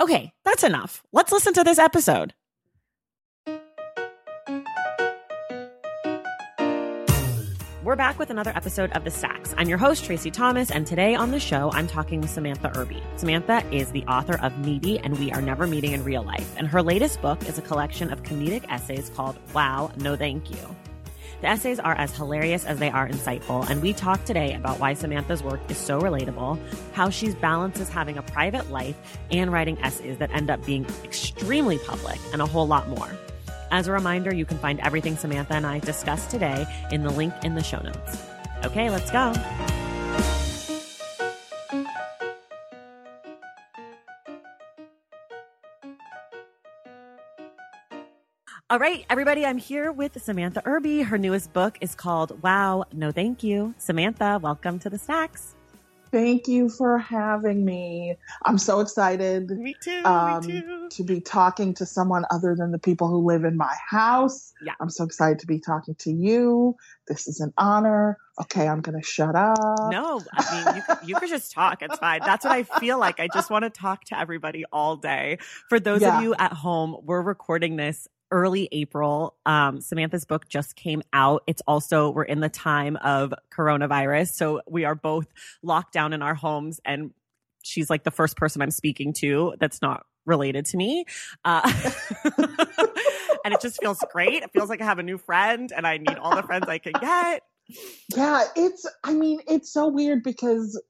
Okay, that's enough. Let's listen to this episode. We're back with another episode of The Stacks. I'm your host, Tracy Thomas, and today on the show, I'm talking with Samantha Irby. Samantha is the author of Meaty and We Are Never Meeting in Real Life, and her latest book is a collection of comedic essays called Wow, No Thank You. The essays are as hilarious as they are insightful, and we talk today about why Samantha's work is so relatable, how she balances having a private life and writing essays that end up being extremely public, and a whole lot more. As a reminder, you can find everything Samantha and I discussed today in the link in the show notes. Okay, let's go. All right, everybody, I'm here with Samantha Irby. Her newest book is called Wow, No Thank You. Samantha, welcome to the Stacks. Thank you for having me. I'm so excited. Me too. um, me too. to be talking to someone other than the people who live in my house. Yeah. I'm so excited to be talking to you. This is an honor. Okay, I'm going to shut up. No, I mean, you could, you could just talk. It's fine. That's what I feel like. I just want to talk to everybody all day. For those Yeah. of you at home, we're recording this early April. Um, Samantha's book just came out. It's also, we're in the time of coronavirus. So we are both locked down in our homes and she's like the first person I'm speaking to that's not related to me. Uh, and it just feels great. It feels like I have a new friend and I need all the friends I can get. Yeah, it's, I mean, it's so weird because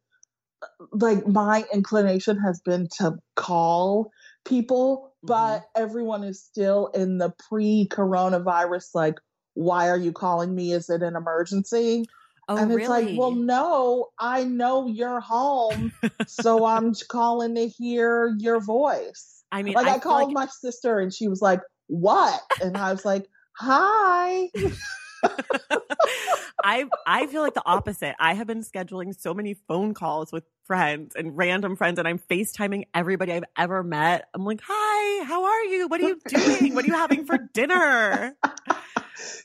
like my inclination has been to call people, Mm-hmm. but everyone is still in the pre coronavirus, like, why are you calling me? Is it an emergency? Oh, and it's really? like, well, no, I know you're home, so I'm calling to hear your voice. I mean, like I, feel called like- my sister and she was like, "What?" And I was like, "Hi." I I feel like the opposite. I have been scheduling so many phone calls with friends and random friends, and I'm FaceTiming everybody I've ever met. I'm like, "Hi, how are you? What are you doing? What are you having for dinner?"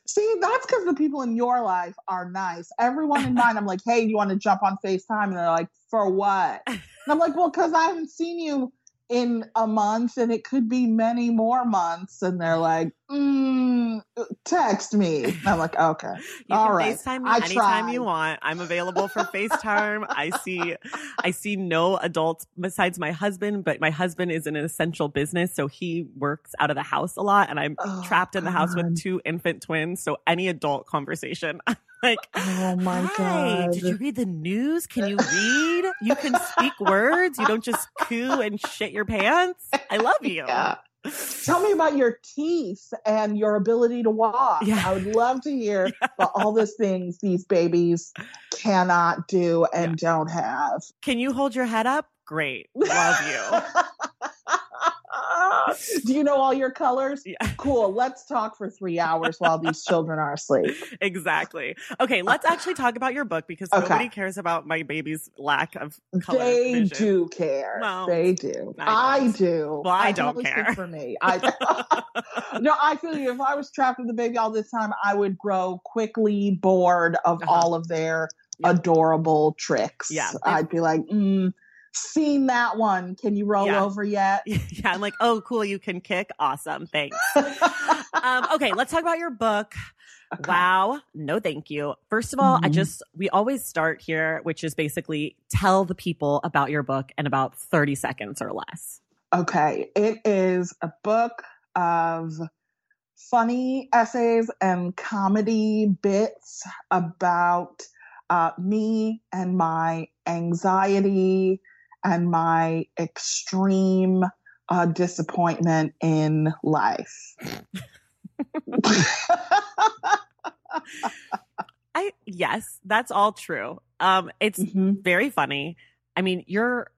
See, that's because the people in your life are nice. Everyone in mine, I'm like, "Hey, you want to jump on Facetime?" And they're like, "For what?" And I'm like, "Well, because I haven't seen you in a month, and it could be many more months." And they're like, mm, "Text me." And I'm like, "Okay." You All can right. FaceTime me I anytime you want. I'm available for FaceTime. I see I see no adults besides my husband, but my husband is in an essential business, so he works out of the house a lot and I'm Oh, trapped in the house God. with two infant twins. So any adult conversation, I'm like, Oh my Hi, god! did you read the news? Can you read? You can speak words. You don't just coo and shit your pants. I love you. Yeah. Tell me about your teeth and your ability to walk. Yeah. I would love to hear about all those things these babies cannot do and don't have. Can you hold your head up? Great. Love you. do you know all your colors? Yeah. Cool. Let's talk for three hours while these children are asleep. exactly. Okay, let's actually talk about your book because Okay. nobody cares about my baby's lack of color They vision. do care. Well, they do. I I, don't. Well, I can don't care. For me, I no, I feel you. If I was trapped with a baby all this time, I would grow quickly bored of Uh-huh. all of their Yeah. adorable tricks. Yeah, I'd be like, mm, seen that one. Can you roll Yeah. over yet? yeah, I'm like, oh, cool, you can kick. Awesome. Thanks. um, okay, let's talk about your book. Wow. No, thank you. First of all, mm-hmm. I just, we always start here, which is basically tell the people about your book in about 30 seconds or less. Okay. It is a book of funny essays and comedy bits about uh, me and my anxiety and my extreme uh, disappointment in life. I yes, that's all true. Um, it's mm-hmm. very funny. I mean, you're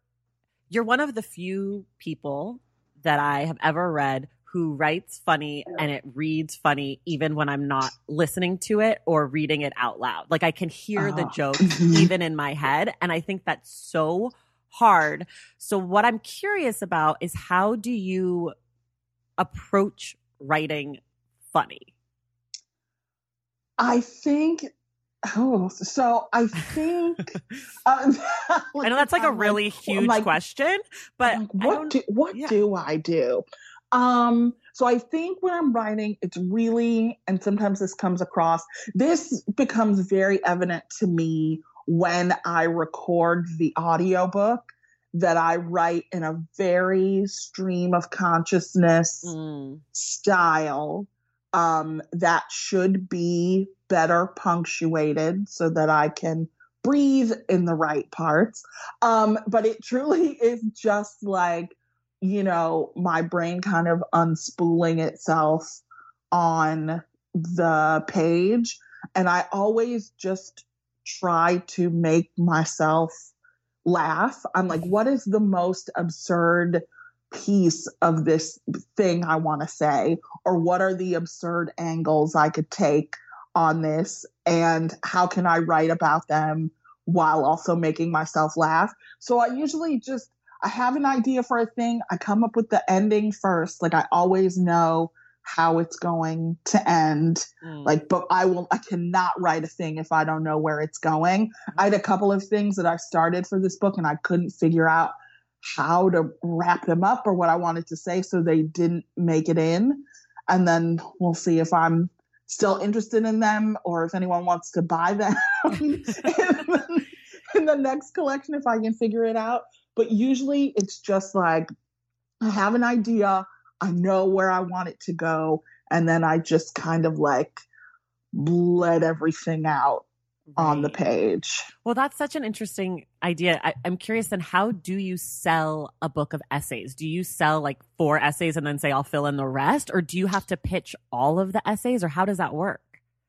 you're one of the few people that I have ever read who writes funny and it reads funny even when I'm not listening to it or reading it out loud. Like I can hear the ah. jokes even in my head. And I think that's so hard. So what I'm curious about is how do you approach writing funny? I think Oh, so I think uh, I know that's like a really like, huge like, question, but like, what do what yeah. do I do? Um, so I think when I'm writing, it's really, and sometimes this comes across, this becomes very evident to me when I record the audiobook that I write in a very stream of consciousness mm. style um, that should be better punctuated so that I can breathe in the right parts. Um, but it truly is just like, you know, my brain kind of unspooling itself on the page. And I always just try to make myself laugh. I'm like, what is the most absurd piece of this thing I want to say? Or what are the absurd angles I could take on this? And how can I write about them while also making myself laugh? So I usually just I have an idea for a thing. I come up with the ending first. Like I always know how it's going to end. Mm. Like, but I will, I cannot write a thing if I don't know where it's going. Mm. I had a couple of things that I started for this book and I couldn't figure out how to wrap them up or what I wanted to say. So they didn't make it in. And then we'll see if I'm still interested in them or if anyone wants to buy them in, the, in the next collection if I can figure it out. But usually it's just like I have an idea, I know where I want it to go, and then I just kind of like let everything out right. on the page. Well, that's such an interesting idea. I, am curious then, how do you sell a book of essays? Do you sell like four essays and then say, I'll fill in the rest? Or do you have to pitch all of the essays, or how does that work?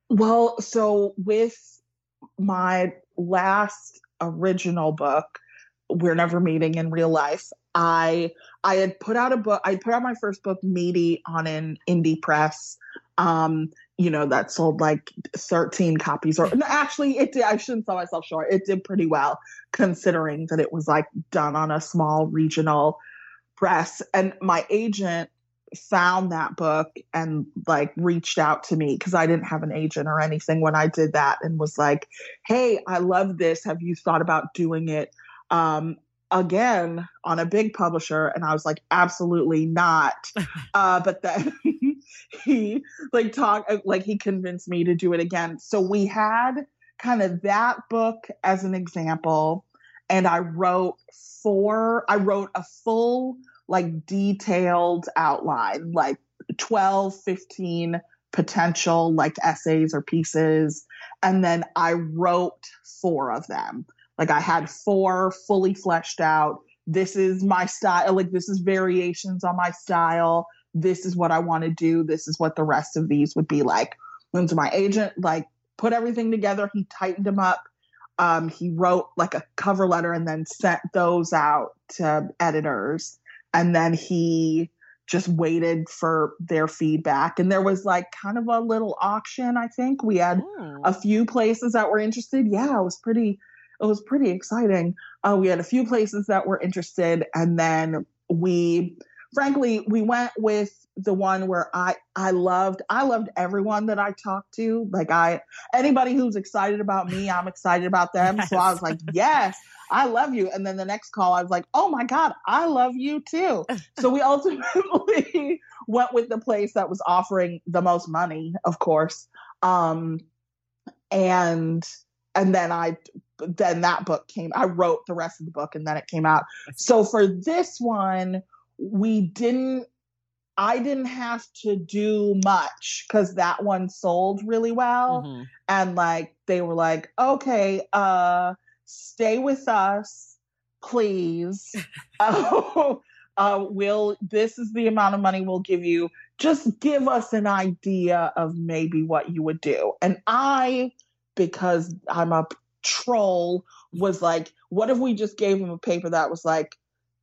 Well, so with my last original book, we're never meeting in real life. I I had put out a book. I put out my first book, Meaty, on an indie press. Um, you know that sold like 13 copies, or no, actually, it did. I shouldn't sell myself short. It did pretty well considering that it was like done on a small regional press. And my agent found that book and like reached out to me because I didn't have an agent or anything when I did that and was like, "Hey, I love this. Have you thought about doing it?" Um, again on a big publisher and i was like absolutely not. Uh, but then he like talked like he convinced me to do it again. So we had kind of that book as an example and i wrote four i wrote a full like detailed outline like 12 15 potential like essays or pieces and then i wrote four of them like I had four fully fleshed out. This is my style. Like this is variations on my style. This is what I want to do. This is what the rest of these would be like. Went to my agent, like put everything together. He tightened them up. Um, he wrote like a cover letter and then sent those out to editors. And then he just waited for their feedback. And there was like kind of a little auction, I think. We had mm. a few places that were interested. Yeah, it was pretty it was pretty exciting. Uh, we had a few places that were interested, and then we, frankly, we went with the one where I I loved I loved everyone that I talked to. Like I anybody who's excited about me, I'm excited about them. Yes. So I was like, yes. I love you. And then the next call, I was like, oh my God, I love you too. so we ultimately went with the place that was offering the most money, of course. Um, and and then I then that book came. I wrote the rest of the book, and then it came out. So for this one, we didn't. I didn't have to do much because that one sold really well, mm-hmm. and like they were like, okay, uh, stay with us, please. uh, uh, we'll. This is the amount of money we'll give you. Just give us an idea of maybe what you would do. And I because I'm a troll was like, what if we just gave him a paper that was like,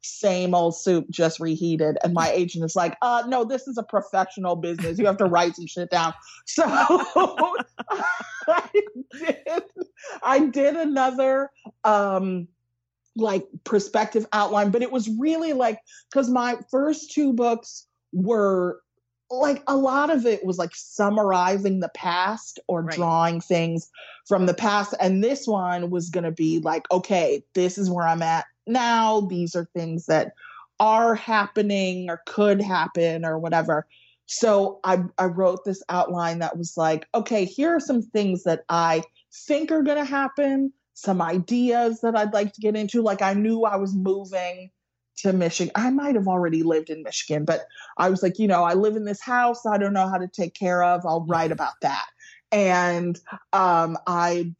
same old soup, just reheated? And my agent is like, uh, no, this is a professional business. You have to write some shit down. So I did, I did another, um, like perspective outline, but it was really like, because my first two books were like a lot of it was like summarizing the past or right. drawing things from the past and this one was going to be like okay this is where i'm at now these are things that are happening or could happen or whatever so i i wrote this outline that was like okay here are some things that i think are going to happen some ideas that i'd like to get into like i knew i was moving to Michigan. I might have already lived in Michigan, but I was like, you know, I live in this house I don't know how to take care of. I'll write about that. And um, I,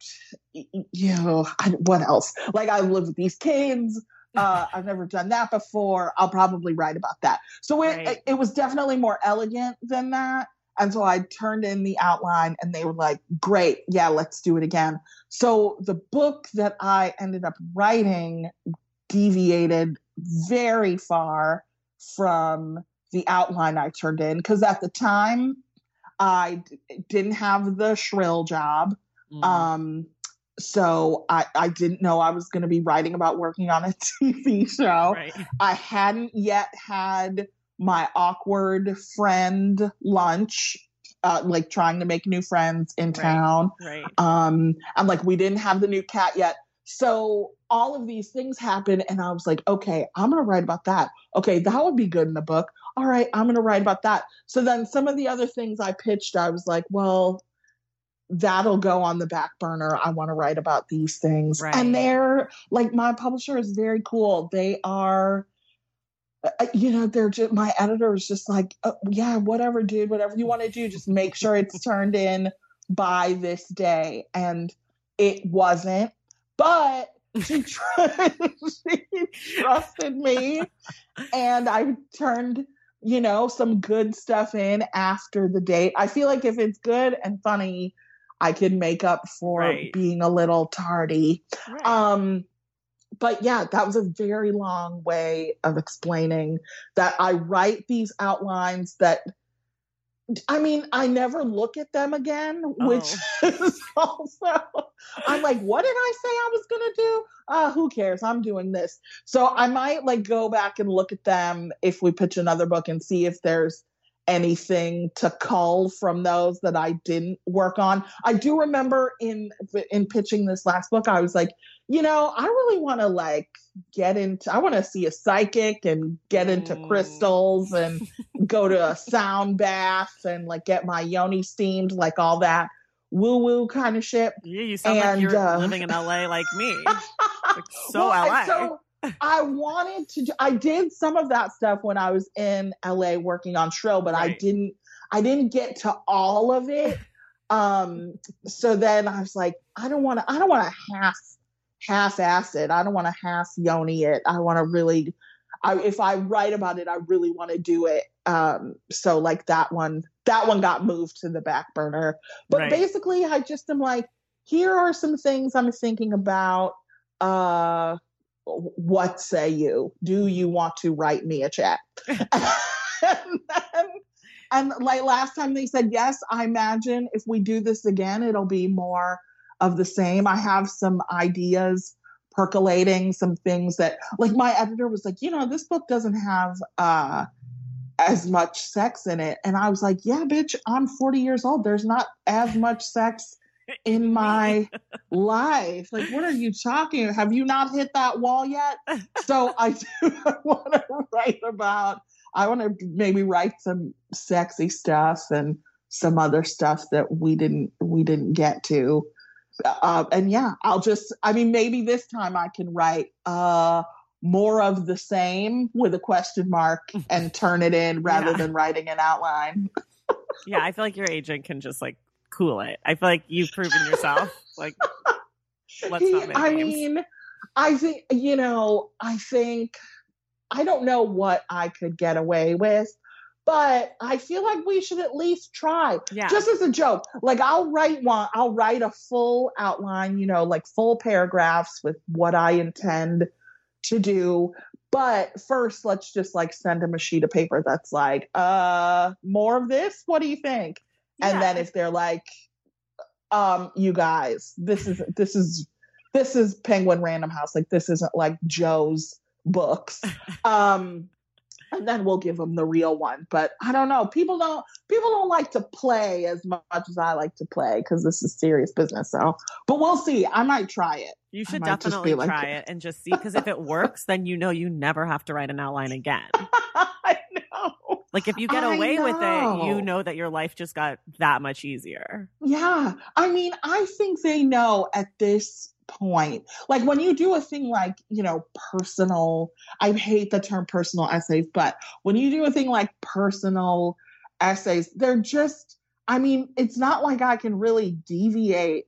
you know, I, what else? Like I live with these kids. Uh, I've never done that before. I'll probably write about that. So it, right. it was definitely more elegant than that. And so I turned in the outline and they were like, great, yeah, let's do it again. So the book that I ended up writing deviated very far from the outline I turned in because at the time I d- didn't have the shrill job. Mm. Um, so I, I didn't know I was going to be writing about working on a TV show. Right. I hadn't yet had my awkward friend lunch, uh, like trying to make new friends in town. Right. Um, and like we didn't have the new cat yet. So all of these things happen, and I was like, okay, I'm gonna write about that. Okay, that would be good in the book. All right, I'm gonna write about that. So then some of the other things I pitched, I was like, well, that'll go on the back burner. I want to write about these things. Right. And they're like my publisher is very cool. They are uh, you know, they're just my editor is just like, oh, yeah, whatever, dude, whatever you want to do, just make sure it's turned in by this day. And it wasn't but she, she trusted me and I turned, you know, some good stuff in after the date. I feel like if it's good and funny, I can make up for right. being a little tardy. Right. Um but yeah, that was a very long way of explaining that I write these outlines that I mean, I never look at them again, oh. which is also, I'm like, what did I say I was going to do? Uh, who cares? I'm doing this. So I might like go back and look at them if we pitch another book and see if there's anything to cull from those that I didn't work on. I do remember in in pitching this last book, I was like, you know, I really want to like get into I want to see a psychic and get into mm. crystals and go to a sound bath and like get my yoni steamed, like all that woo woo kind of shit. Yeah, you sound and, like you're uh, living in LA like me. Like so well, LA. So, I wanted to. I did some of that stuff when I was in LA working on Shrill, but right. I didn't. I didn't get to all of it. Um, so then I was like, I don't want to. I don't want to half half ass it. I don't want to half yoni it. I want to really. I, if I write about it, I really want to do it. Um, so like that one, that one got moved to the back burner. But right. basically, I just am like, here are some things I'm thinking about. Uh, what say you? Do you want to write me a check? and, then, and like last time they said yes, I imagine if we do this again, it'll be more of the same. I have some ideas percolating, some things that like my editor was like, you know, this book doesn't have uh as much sex in it. And I was like, yeah, bitch, I'm 40 years old. There's not as much sex in my life. Like, what are you talking? Have you not hit that wall yet? So I do want to write about. I want to maybe write some sexy stuff and some other stuff that we didn't we didn't get to. Uh, and yeah, I'll just I mean maybe this time I can write uh more of the same with a question mark and turn it in rather yeah. than writing an outline. yeah, I feel like your agent can just like cool it. I feel like you've proven yourself. Like, let's not I names. mean, I think you know. I think I don't know what I could get away with, but I feel like we should at least try. Yeah. Just as a joke. Like I'll write one, I'll write a full outline, you know, like full paragraphs with what I intend to do. But first, let's just like send them a sheet of paper that's like, uh, more of this? What do you think? Yeah. And then if they're like, um, you guys, this is this is this is Penguin Random House. Like this isn't like Joe's books. um and then we'll give them the real one. But I don't know. People don't people don't like to play as much as I like to play because this is serious business. So, but we'll see. I might try it. You should definitely like, try it and just see because if it works, then you know you never have to write an outline again. I. Like if you get away with it, you know that your life just got that much easier. Yeah. I mean, I think they know at this point. Like when you do a thing like, you know, personal, I hate the term personal essays, but when you do a thing like personal essays, they're just, I mean, it's not like I can really deviate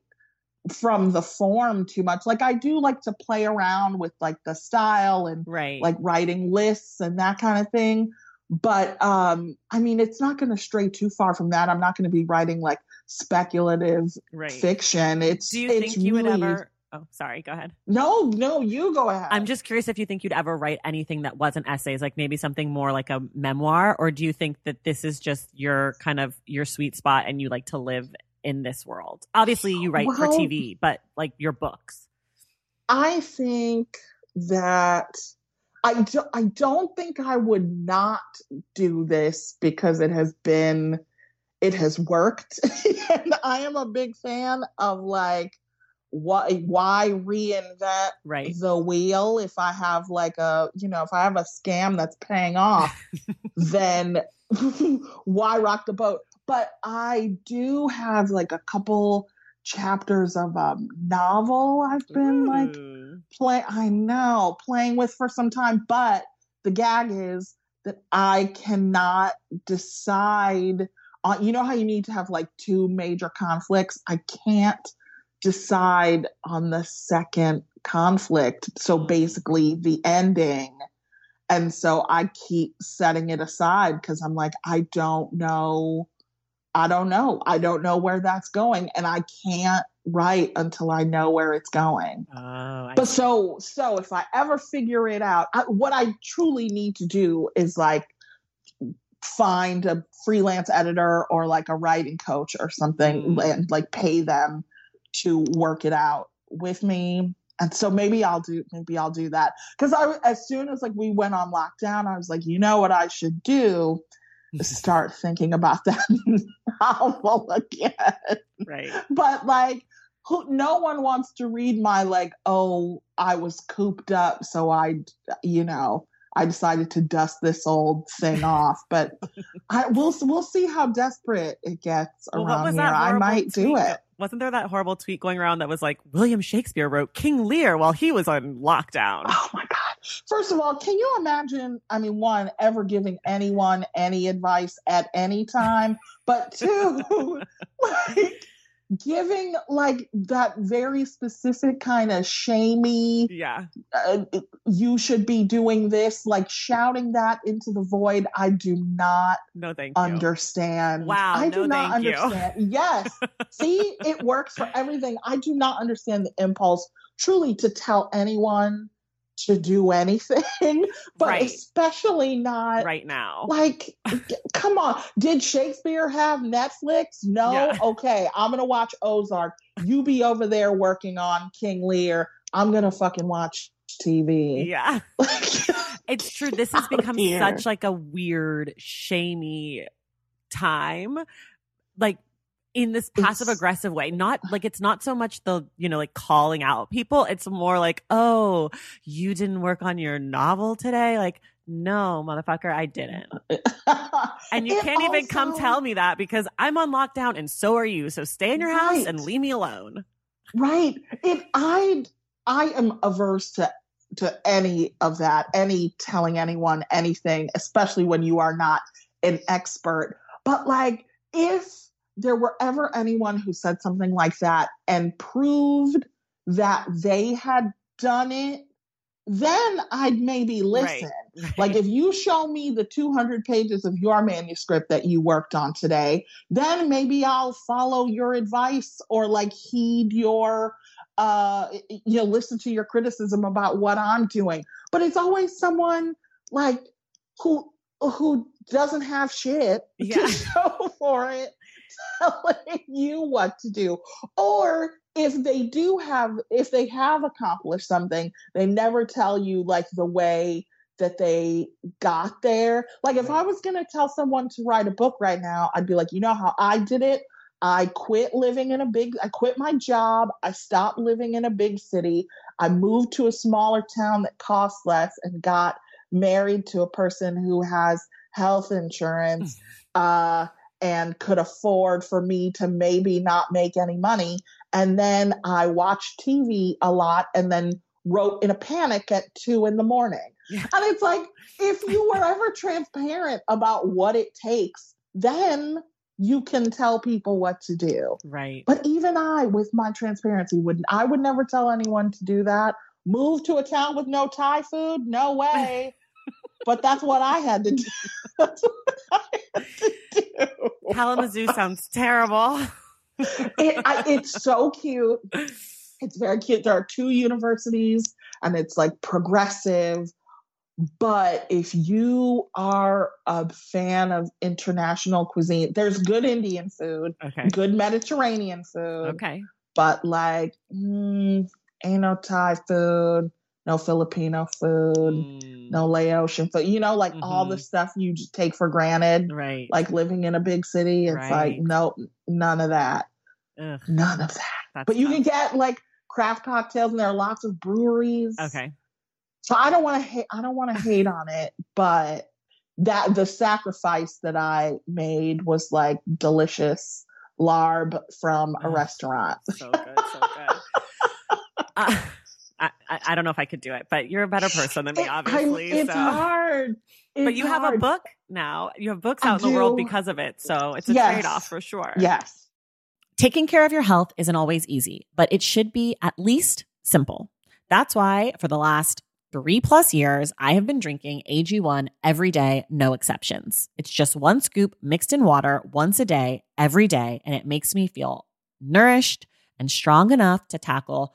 from the form too much. Like I do like to play around with like the style and right. like writing lists and that kind of thing. But um I mean it's not going to stray too far from that. I'm not going to be writing like speculative right. fiction. It's Do you it's think you really, would ever Oh, sorry. Go ahead. No, no, you go ahead. I'm just curious if you think you'd ever write anything that wasn't essays, like maybe something more like a memoir, or do you think that this is just your kind of your sweet spot and you like to live in this world? Obviously, you write well, for TV, but like your books. I think that I, do, I don't think I would not do this because it has been, it has worked. and I am a big fan of like, why why reinvent right. the wheel if i have like a you know if i have a scam that's paying off then why rock the boat but i do have like a couple chapters of a novel i've been Ooh. like mm. play i know playing with for some time but the gag is that i cannot decide on you know how you need to have like two major conflicts i can't decide on the second conflict. So mm. basically, the ending. And so I keep setting it aside because I'm like, I don't know. I don't know. I don't know where that's going. And I can't write until I know where it's going. Oh, but see. so, so if I ever figure it out, I, what I truly need to do is like find a freelance editor or like a writing coach or something mm. and like pay them to work it out with me. And so maybe I'll do maybe I'll do that because I as soon as like we went on lockdown, I was like, you know what I should do start thinking about that novel again. Right. But like who, no one wants to read my like, oh, I was cooped up, so I, you know, I decided to dust this old thing off. But I we'll we'll see how desperate it gets well, around here. I might do it wasn't there that horrible tweet going around that was like William Shakespeare wrote King Lear while he was on lockdown? Oh my god! First of all, can you imagine? I mean, one ever giving anyone any advice at any time, but two, like giving like that very specific kind of shamey yeah uh, you should be doing this like shouting that into the void i do not no thank you. understand wow i no, do not understand you. yes see it works for everything i do not understand the impulse truly to tell anyone to do anything, but right. especially not right now. Like, come on. Did Shakespeare have Netflix? No. Yeah. Okay, I'm gonna watch Ozark. You be over there working on King Lear. I'm gonna fucking watch TV. Yeah. it's true. This has become here. such like a weird, shamey time. Like in this passive aggressive way. Not like it's not so much the, you know, like calling out people. It's more like, oh, you didn't work on your novel today. Like, no, motherfucker, I didn't. and you It can't even come tell me that because I'm on lockdown and so are you. So stay in your house and leave me alone. Right. If I I am averse to to any of that, any telling anyone anything, especially when you are not an expert. But like if there were ever anyone who said something like that and proved that they had done it, then I'd maybe listen. Right. Like if you show me the 200 pages of your manuscript that you worked on today, then maybe I'll follow your advice or like heed your uh you know listen to your criticism about what I'm doing. But it's always someone like who who doesn't have shit Yeah. to show for it telling you what to do. Or if they do have if they have accomplished something, they never tell you like the way that they got there. Like if I was going to tell someone to write a book right now, I'd be like, you know how I did it? I quit living in a big I quit my job. I stopped living in a big city. I moved to a smaller town that costs less and got married to a person who has health insurance uh and could afford for me to maybe not make any money and then I watched TV a lot and then wrote in a panic at 2 in the morning. Yeah. And it's like, if you were ever transparent about what it takes, then you can tell people what to do. Right. But even I, with my transparency, wouldn't. I would never tell anyone to do that. Move to a town with no Thai food? No way. but that's what I had to do. That's what I had to do. Kalamazoo sounds terrible. It, I, it's so cute. It's very cute. There are two universities, and it's like progressive. But if you are a fan of international cuisine, there's good Indian food, Okay. good Mediterranean food, Okay. but like, mm, ain't no Thai food, no Filipino food, Mm, no Laotian food. You know, like all the stuff you just take for granted, Right. like living in a big city. It's Right. like, no, none of that. Ugh, None of that. that's But you tough. can get like craft cocktails, and there are lots of breweries. Okay. So I don't want to hate. I don't want to hate on it, but that the sacrifice that I made was like delicious larb from a Ugh. restaurant. So good. So good. Uh, I, I I don't know if I could do it, but you're a better person than me, It- I'm- obviously. it's so. hard. but It's you have a book now. You have books I out in the world because of it. So it's a Yes. trade off for sure. Yes. Taking care of your health isn't always easy, but it should be at least simple. That's why for the last three plus years, I have been drinking AG1 every day, no exceptions. It's just one scoop mixed in water once a day, every day, and it makes me feel nourished and strong enough to tackle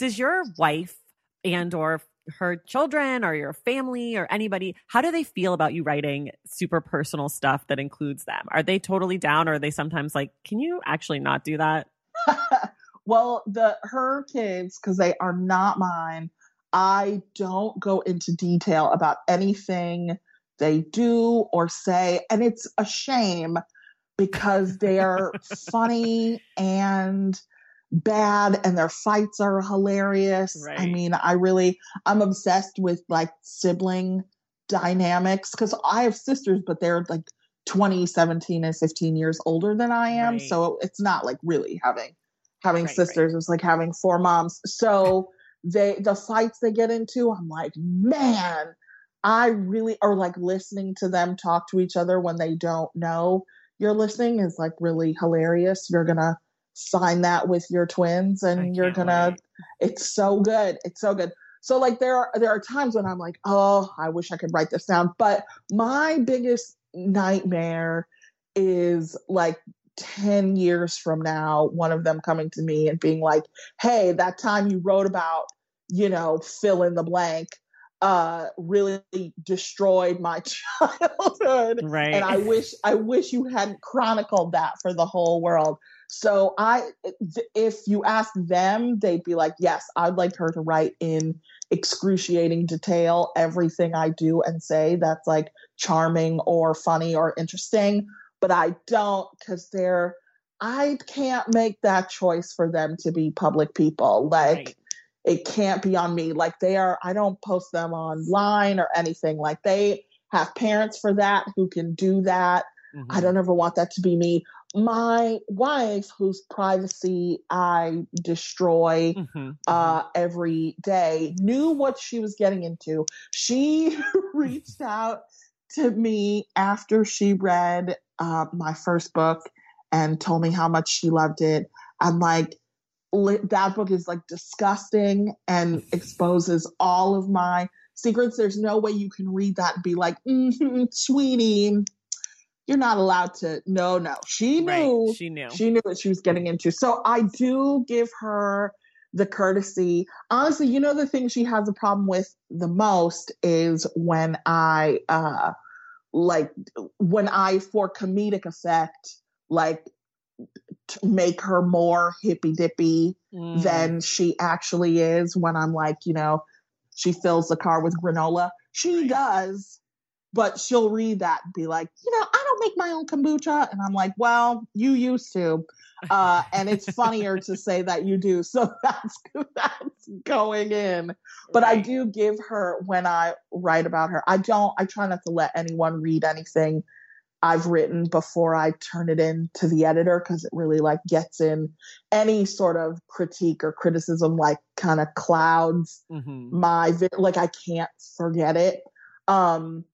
Does your wife and or her children or your family or anybody how do they feel about you writing super personal stuff that includes them are they totally down or are they sometimes like can you actually not do that well the her kids because they are not mine I don't go into detail about anything they do or say. And it's a shame because they're funny and bad and their fights are hilarious. Right. I mean, I really, I'm obsessed with like sibling dynamics because I have sisters, but they're like 20, 17, and 15 years older than I am. Right. So it's not like really having having right, sisters. It's like having four moms. So they the fights they get into, I'm like, man, I really are like listening to them talk to each other when they don't know you're listening is like really hilarious. You're gonna find that with your twins and you're gonna wait. it's so good. It's so good. So like there are there are times when I'm like, oh, I wish I could write this down. But my biggest nightmare is like 10 years from now, one of them coming to me and being like, hey, that time you wrote about, you know, fill in the blank uh really destroyed my childhood right and i wish i wish you hadn't chronicled that for the whole world so i if you ask them they'd be like yes i'd like her to write in excruciating detail everything i do and say that's like charming or funny or interesting but i don't because they're i can't make that choice for them to be public people like right it can't be on me. Like they are, I don't post them online or anything. Like they have parents for that who can do that. Mm-hmm. I don't ever want that to be me. My wife, whose privacy I destroy mm-hmm. uh, mm-hmm. every day, knew what she was getting into. She reached out to me after she read uh, my first book and told me how much she loved it. I'm like, that book is like disgusting and exposes all of my secrets. There's no way you can read that and be like, mm-hmm, sweetie, you're not allowed to. No, no. She knew. Right. She knew. She knew what she was getting into. So I do give her the courtesy. Honestly, you know the thing she has a problem with the most is when I uh like when I for comedic effect like make her more hippy dippy mm. than she actually is when I'm like, you know, she fills the car with granola. She does, but she'll read that and be like, you know, I don't make my own kombucha. And I'm like, well, you used to. Uh, and it's funnier to say that you do. So that's that's going in. But right. I do give her when I write about her. I don't. I try not to let anyone read anything I've written before I turn it in to the editor because it really like gets in any sort of critique or criticism like kind of clouds mm-hmm. my like I can't forget it. Um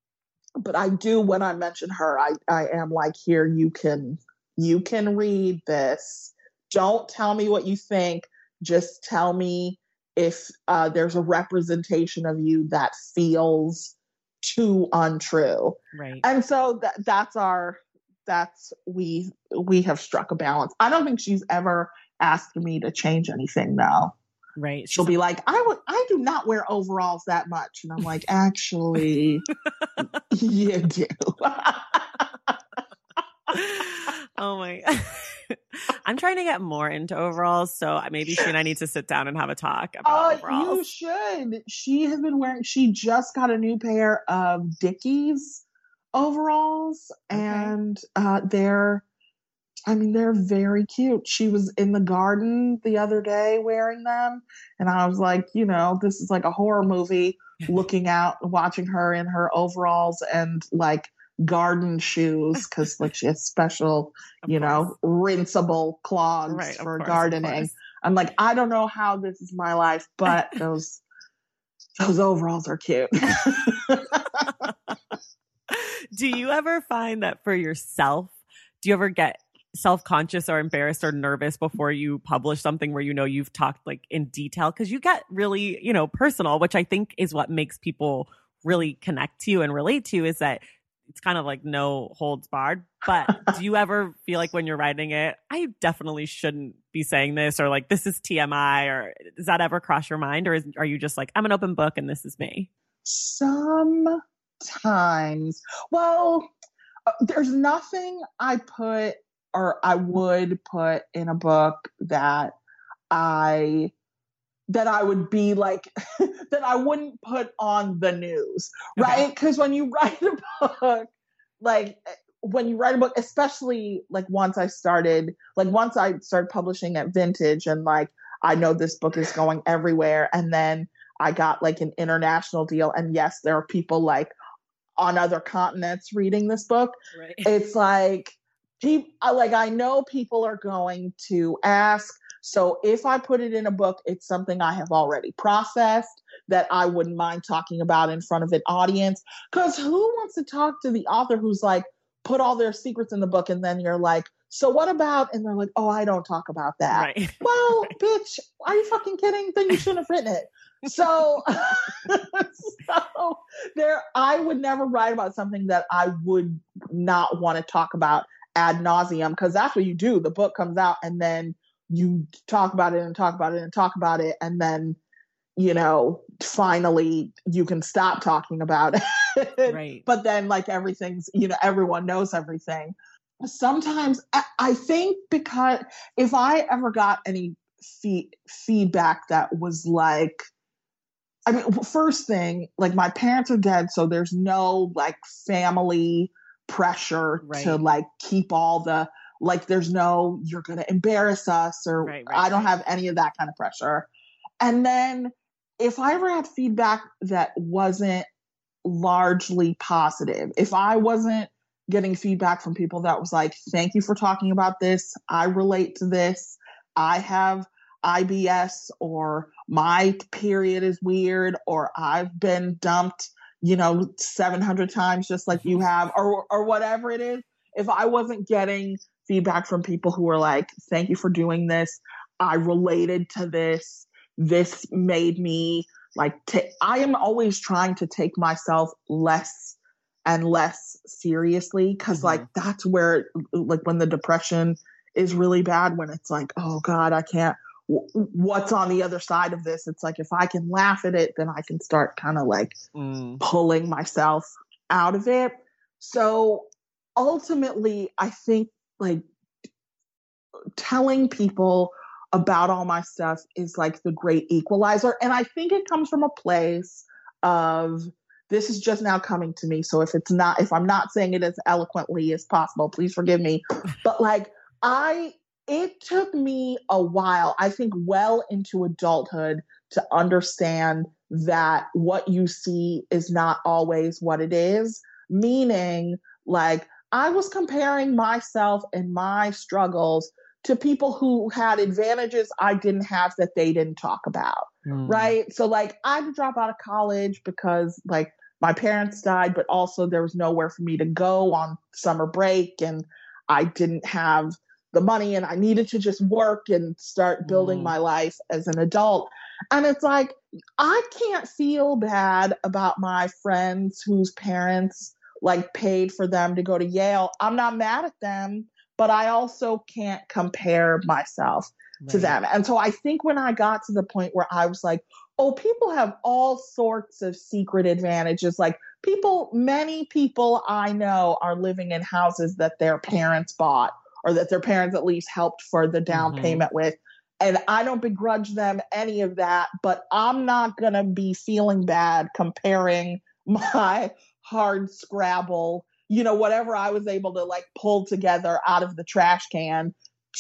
but I do when I mention her I I am like here you can you can read this. Don't tell me what you think. Just tell me if uh, there's a representation of you that feels too untrue. Right. And so that that's our that's we we have struck a balance. I don't think she's ever asked me to change anything though. Right. She'll be like, I would I do not wear overalls that much. And I'm like, actually you do. oh my I'm trying to get more into overalls, so maybe she and I need to sit down and have a talk about uh, overalls. You should. She has been wearing. She just got a new pair of Dickies overalls, okay. and uh, they're I mean, they're very cute. She was in the garden the other day wearing them. And I was like, you know, this is like a horror movie looking out, watching her in her overalls and like garden shoes because like she has special, you know, rinsable clogs Right, for course, gardening. I'm like, I don't know how this is my life, but those those overalls are cute. do you ever find that for yourself, do you ever get self conscious or embarrassed or nervous before you publish something where you know you've talked like in detail? Because you get really, you know, personal, which I think is what makes people really connect to you and relate to you is that it's kind of like no holds barred. But do you ever feel like when you're writing it, I definitely shouldn't be saying this or like this is TMI or does that ever cross your mind or is, are you just like, I'm an open book and this is me? Sometimes. Well, uh, there's nothing I put or I would put in a book that I that I would be like that I wouldn't put on the news, right? Because when you write a book, like eh, when you write a book, especially like once I started, like once I started publishing at Vintage, and like I know this book is going everywhere, and then I got like an international deal, and yes, there are people like on other continents reading this book. Right. It's like people uh, like I know people are going to ask. So if I put it in a book, it's something I have already processed that I wouldn't mind talking about in front of an audience. Because who wants to talk to the author who's like put all their secrets in the book, and then you're like, so what about? And they're like, oh, I don't talk about that. Right. Well, bitch, are you fucking kidding? Then you shouldn't have written it. So, so there, I would never write about something that I would not want to talk about ad nauseum because that's what you do. The book comes out and then you talk about it and talk about it and talk about it, and then you know, finally you can stop talking about it. Right. But then, like everything's, you know, everyone knows everything. Sometimes I, think because if I ever got any fee- feedback that was like, I mean, first thing, like my parents are dead, so there's no like family pressure Right. to like keep all the like. There's no you're gonna embarrass us or Right, right, I don't have any of that kind of pressure. And then if I ever had feedback that wasn't largely positive, if I wasn't getting feedback from people that was like, thank you for talking about this, I relate to this, I have IBS, or my period is weird, or I've been dumped, you know, 700 times just like you have, or, or whatever it is. If I wasn't getting feedback from people who were like, thank you for doing this, I related to this, this made me like ta I am always trying to take myself less and less seriously because Mhm. like that's where like when the depression is really bad when it's like oh god I can't what's on the other side of this it's like if I can laugh at it then I can start kind of like Mm. pulling myself out of it. So ultimately, I think like telling people about all my stuff is like the great equalizer. And I think it comes from a place of this is just now coming to me. So if it's not, if I'm not saying it as eloquently as possible, please forgive me. But like, I, it took me a while, I think well into adulthood to understand that what you see is not always what it is. Meaning, like, I was comparing myself and my struggles to people who had advantages I didn't have that they didn't talk about Mm. right? So like I had to drop out of college because like my parents died, but also there was nowhere for me to go on summer break and I didn't have the money and I needed to just work and start building Mm. my life as an adult. And it's like I can't feel bad about my friends whose parents like paid for them to go to Yale. I'm not mad at them, but I also can't compare myself to them. And so I think when I got to the point where I was like, oh, people have all sorts of secret advantages. Like people, many people I know are living in houses that their parents bought or that their parents at least helped for the down Mhm. payment with. And I don't begrudge them any of that, but I'm not going to be feeling bad comparing my hard scrabble you know, whatever I was able to like pull together out of the trash can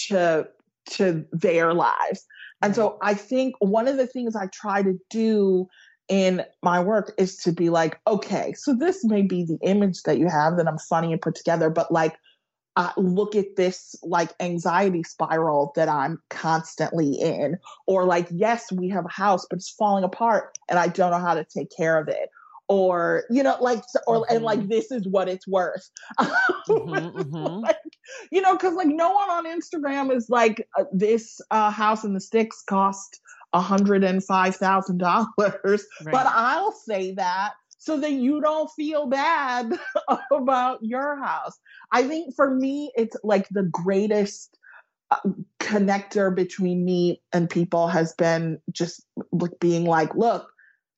to to their lives. And so I think one of the things I try to do in my work is to be like, okay, so this may be the image that you have that I'm funny and put together, but like, uh, look at this like anxiety spiral that I'm constantly in. Or like, yes, we have a house, but it's falling apart and I don't know how to take care of it. Or, you know, like, or, mm-hmm. and like, mm-hmm. this is what it's worth. Mm-hmm, mm-hmm. like, you know, cause like no one on Instagram is like, uh, this uh, house in the sticks cost $105,000. Right. But I'll say that so that you don't feel bad about your house. I think for me, it's like the greatest uh, connector between me and people has been just like being like, look,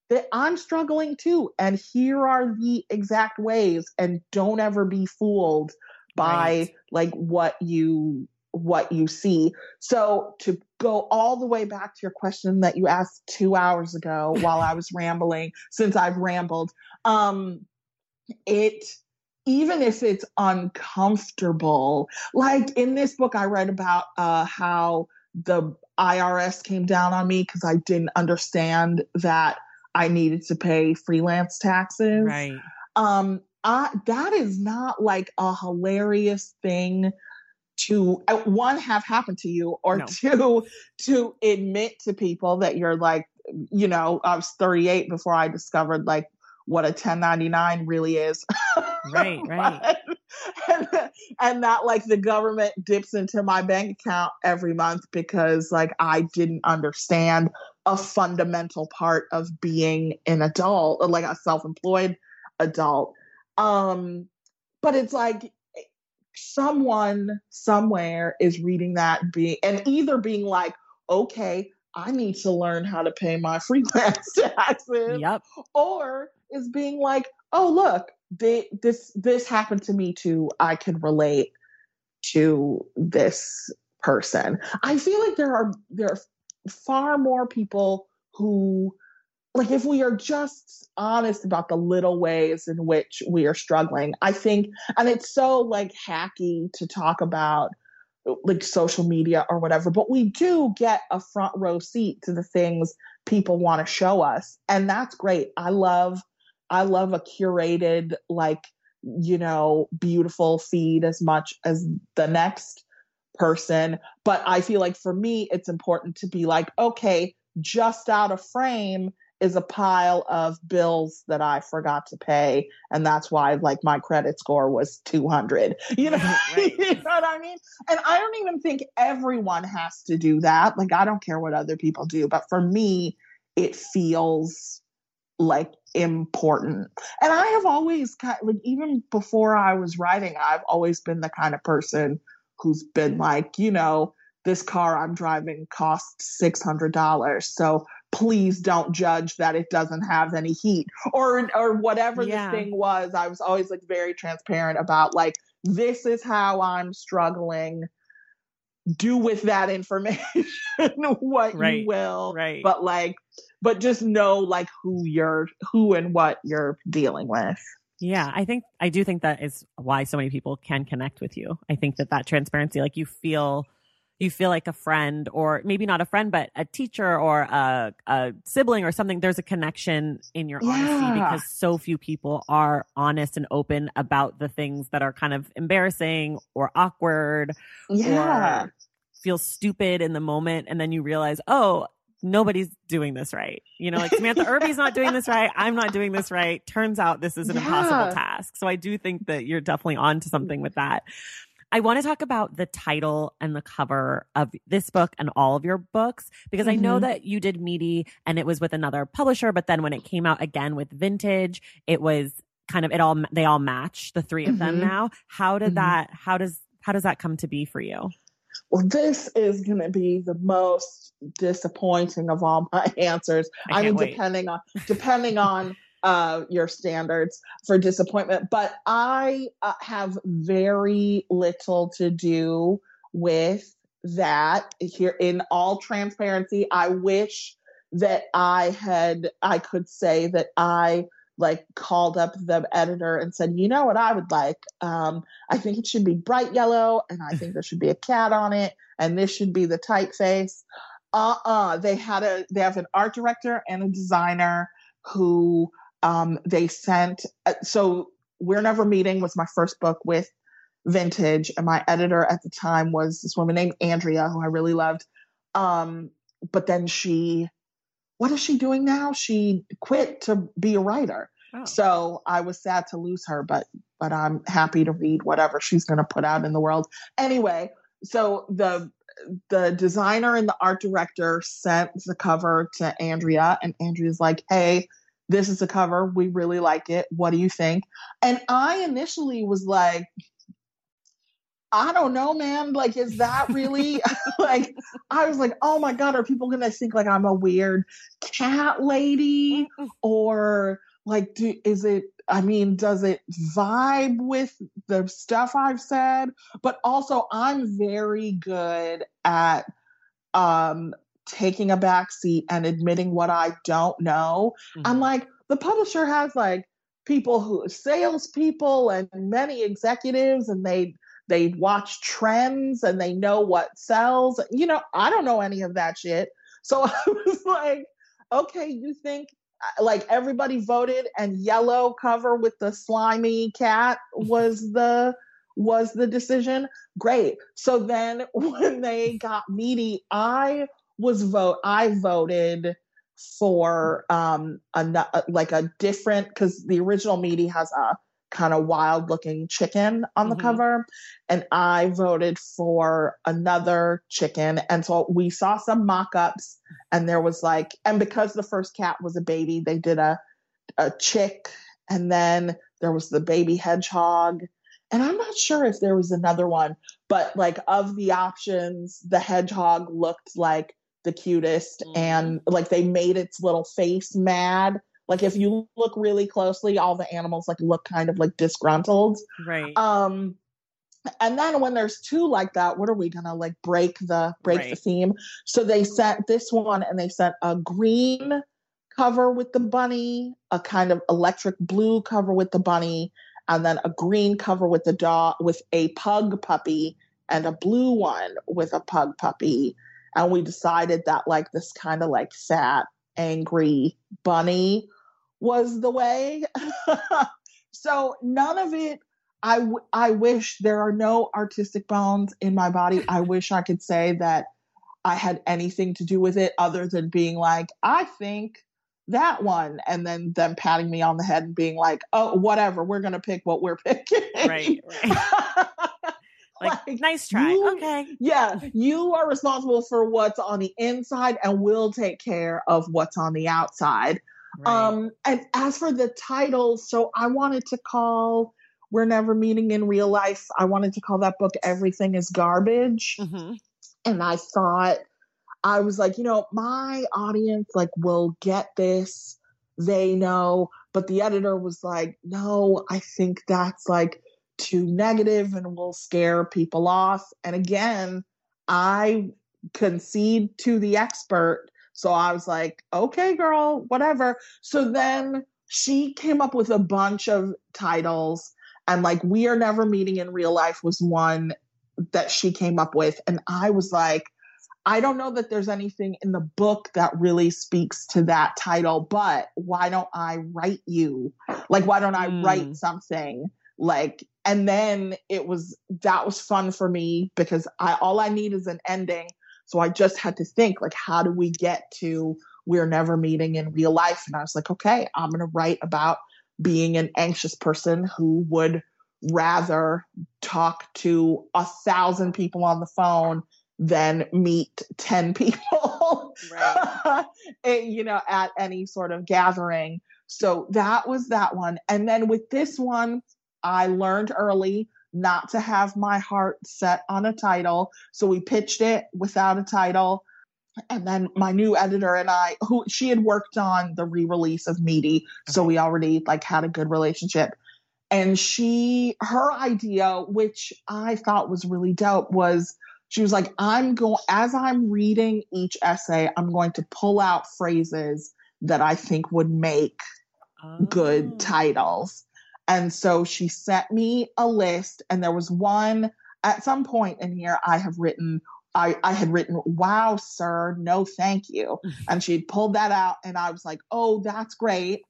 that I'm struggling too. And here are the exact ways. And don't ever be fooled by right. like what you what you see. So to go all the way back to your question that you asked two hours ago while I was rambling, since I've rambled, um, it even if it's uncomfortable, like in this book, I read about uh, how the IRS came down on me because I didn't understand that I needed to pay freelance taxes. Right. Um, I, that is not like a hilarious thing to uh, one have happened to you or no. two to admit to people that you're like you know i was 38 before i discovered like what a 1099 really is. Right right. And, and that like the government dips into my bank account every month because like i didn't understand a fundamental part of being an adult like a self-employed adult. Um but it's like someone somewhere is reading that and being and either being like, okay, I need to learn how to pay my freelance taxes. Yep. Or is being like, oh look, they, this this happened to me too. I can relate to this person. I feel like there are there are far more people who like if we are just honest about the little ways in which we are struggling i think and it's so like hacky to talk about like social media or whatever but we do get a front row seat to the things people want to show us and that's great. I love i love a curated like you know beautiful feed as much as the next person but i feel like for me it's important to be like okay just out of frame is a pile of bills that I forgot to pay. And that's why like my credit score was 200. You know, right. you know what I mean? And I don't even think everyone has to do that. Like, I don't care what other people do, but for me, it feels like important. And I have always kind like even before I was writing, I've always been the kind of person who's been like, you know, this car I'm driving costs $600. So please don't judge that it doesn't have any heat or or whatever yeah. the thing was i was always like very transparent about like this is how i'm struggling do with that information what right. you will right but like but just know like who you're who and what you're dealing with yeah, I think I do think that is why so many people can connect with you. I think that that transparency, like you feel you feel like a friend or maybe not a friend but a teacher or a, a sibling or something there's a connection in your yeah. honesty because so few people are honest and open about the things that are kind of embarrassing or awkward yeah. or feel stupid in the moment and then you realize oh nobody's doing this right. You know, like Samantha Irby's not doing this right. I'm not doing this right. Turns out this is an yeah. impossible task. So I do think that you're definitely on to something with that. I want to talk about the title and the cover of this book and all of your books because mm-hmm. I know mm-hmm. that you did Meaty and it was with another publisher, but then when it came out again with Vintage, it was kind of it all they all match the 3 of mm-hmm. them now. How did mm-hmm. that how does how does that come to be for you? Well, this is going to be the most disappointing of all my answers. I, I mean, wait. depending on depending on uh, your standards for disappointment. But I uh, have very little to do with that here in all transparency. I wish that I had, I could say that I like called up the editor and said, you know what I would like? Um, I think it should be bright yellow and I think there should be a cat on it and this should be the typeface. Uh-uh. They had a they have an art director and a designer who um they sent uh, so We're Never Meeting was my first book with Vintage and my editor at the time was this woman named Andrea who I really loved. Um but then she what is she doing now? She quit to be a writer. Oh. So I was sad to lose her, but but I'm happy to read whatever she's going to put out in the world. Anyway, so the the designer and the art director sent the cover to Andrea, and Andrea's like, "Hey, this is the cover. We really like it. What do you think?" And I initially was like, I don't know, man. Like, is that really like? I was like, oh my god, are people gonna think like I'm a weird cat lady, or like, do is it? I mean, does it vibe with the stuff I've said? But also, I'm very good at um taking a back seat and admitting what I don't know. Mm-hmm. I'm like, the publisher has like people who salespeople and many executives, and they they watch trends and they know what sells. You know, I don't know any of that shit. So I was like, okay, you think uh, like everybody voted and yellow cover with the slimy cat was the was the decision great so then when they got meaty i was vote i voted for um a like a different because the original meaty has a kind of wild looking chicken on the mm-hmm. cover. And I voted for another chicken. And so we saw some mock ups, and there was like, and because the first cat was a baby, they did a, a chick, and then there was the baby hedgehog. And I'm not sure if there was another one, but like of the options, the hedgehog looked like the cutest mm-hmm. and like they made its little face mad like if you look really closely, all the animals like look kind of like disgruntled. Right. Um and then when there's two like that, what are we gonna like break the break right. the theme? So they sent this one and they sent a green cover with the bunny, a kind of electric blue cover with the bunny, and then a green cover with the dog with a pug puppy and a blue one with a pug puppy. And we decided that like this kind of like sad angry bunny was the way. so none of it. I, w- I wish there are no artistic bones in my body. I wish I could say that I had anything to do with it other than being like, I think that one, and then them patting me on the head and being like, oh, whatever, we're gonna pick what we're picking. Right. right. like, like, nice try. You, okay. Yeah, you are responsible for what's on the inside, and we'll take care of what's on the outside. Right. Um, and as for the title, so I wanted to call We're Never Meeting in Real Life, I wanted to call that book Everything is Garbage. Mm-hmm. And I thought, I was like, you know, my audience like will get this. They know. But the editor was like, no, I think that's like too negative and will scare people off. And again, I concede to the expert so I was like, okay, girl, whatever. So then she came up with a bunch of titles, and like, We Are Never Meeting in Real Life was one that she came up with. And I was like, I don't know that there's anything in the book that really speaks to that title, but why don't I write you? Like, why don't I mm. write something? Like, and then it was that was fun for me because I all I need is an ending so I just had to think, like, how do we get to we're never meeting in real life? And I was like, okay, I'm going to write about being an anxious person who would rather talk to a thousand people on the phone than meet 10 people, right. you know, at any sort of gathering. So that was that one. And then with this one, I learned early not to have my heart set on a title. So we pitched it without a title. And then my new editor and I, who she had worked on the re-release of Meaty, okay. so we already like had a good relationship. And she, her idea, which I thought was really dope, was she was like, I'm going, as I'm reading each essay, I'm going to pull out phrases that I think would make Oh. good titles. And so she sent me a list, and there was one at some point in here I have written. I, I had written, wow, sir, no, thank you. And she pulled that out, and I was like, oh, that's great.